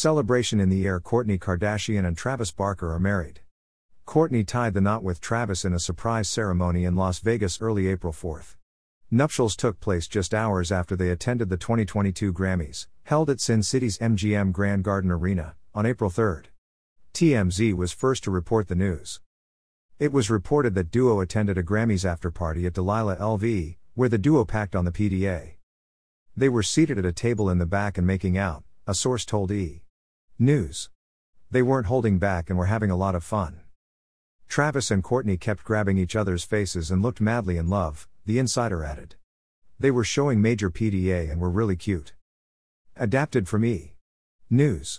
Celebration in the air Kourtney Kardashian and Travis Barker are married. Kourtney tied the knot with Travis in a surprise ceremony in Las Vegas early April 4. Nuptials took place just hours after they attended the 2022 Grammys, held at Sin City's MGM Grand Garden Arena, on April 3. TMZ was first to report the news. It was reported that Duo attended a Grammys after party at Delilah LV, where the duo packed on the PDA. They were seated at a table in the back and making out, a source told E! News. They weren't holding back and were having a lot of fun. Travis and Kourtney kept grabbing each other's faces and looked madly in love, the insider added. They were showing major PDA and were really cute. Adapted from E! News.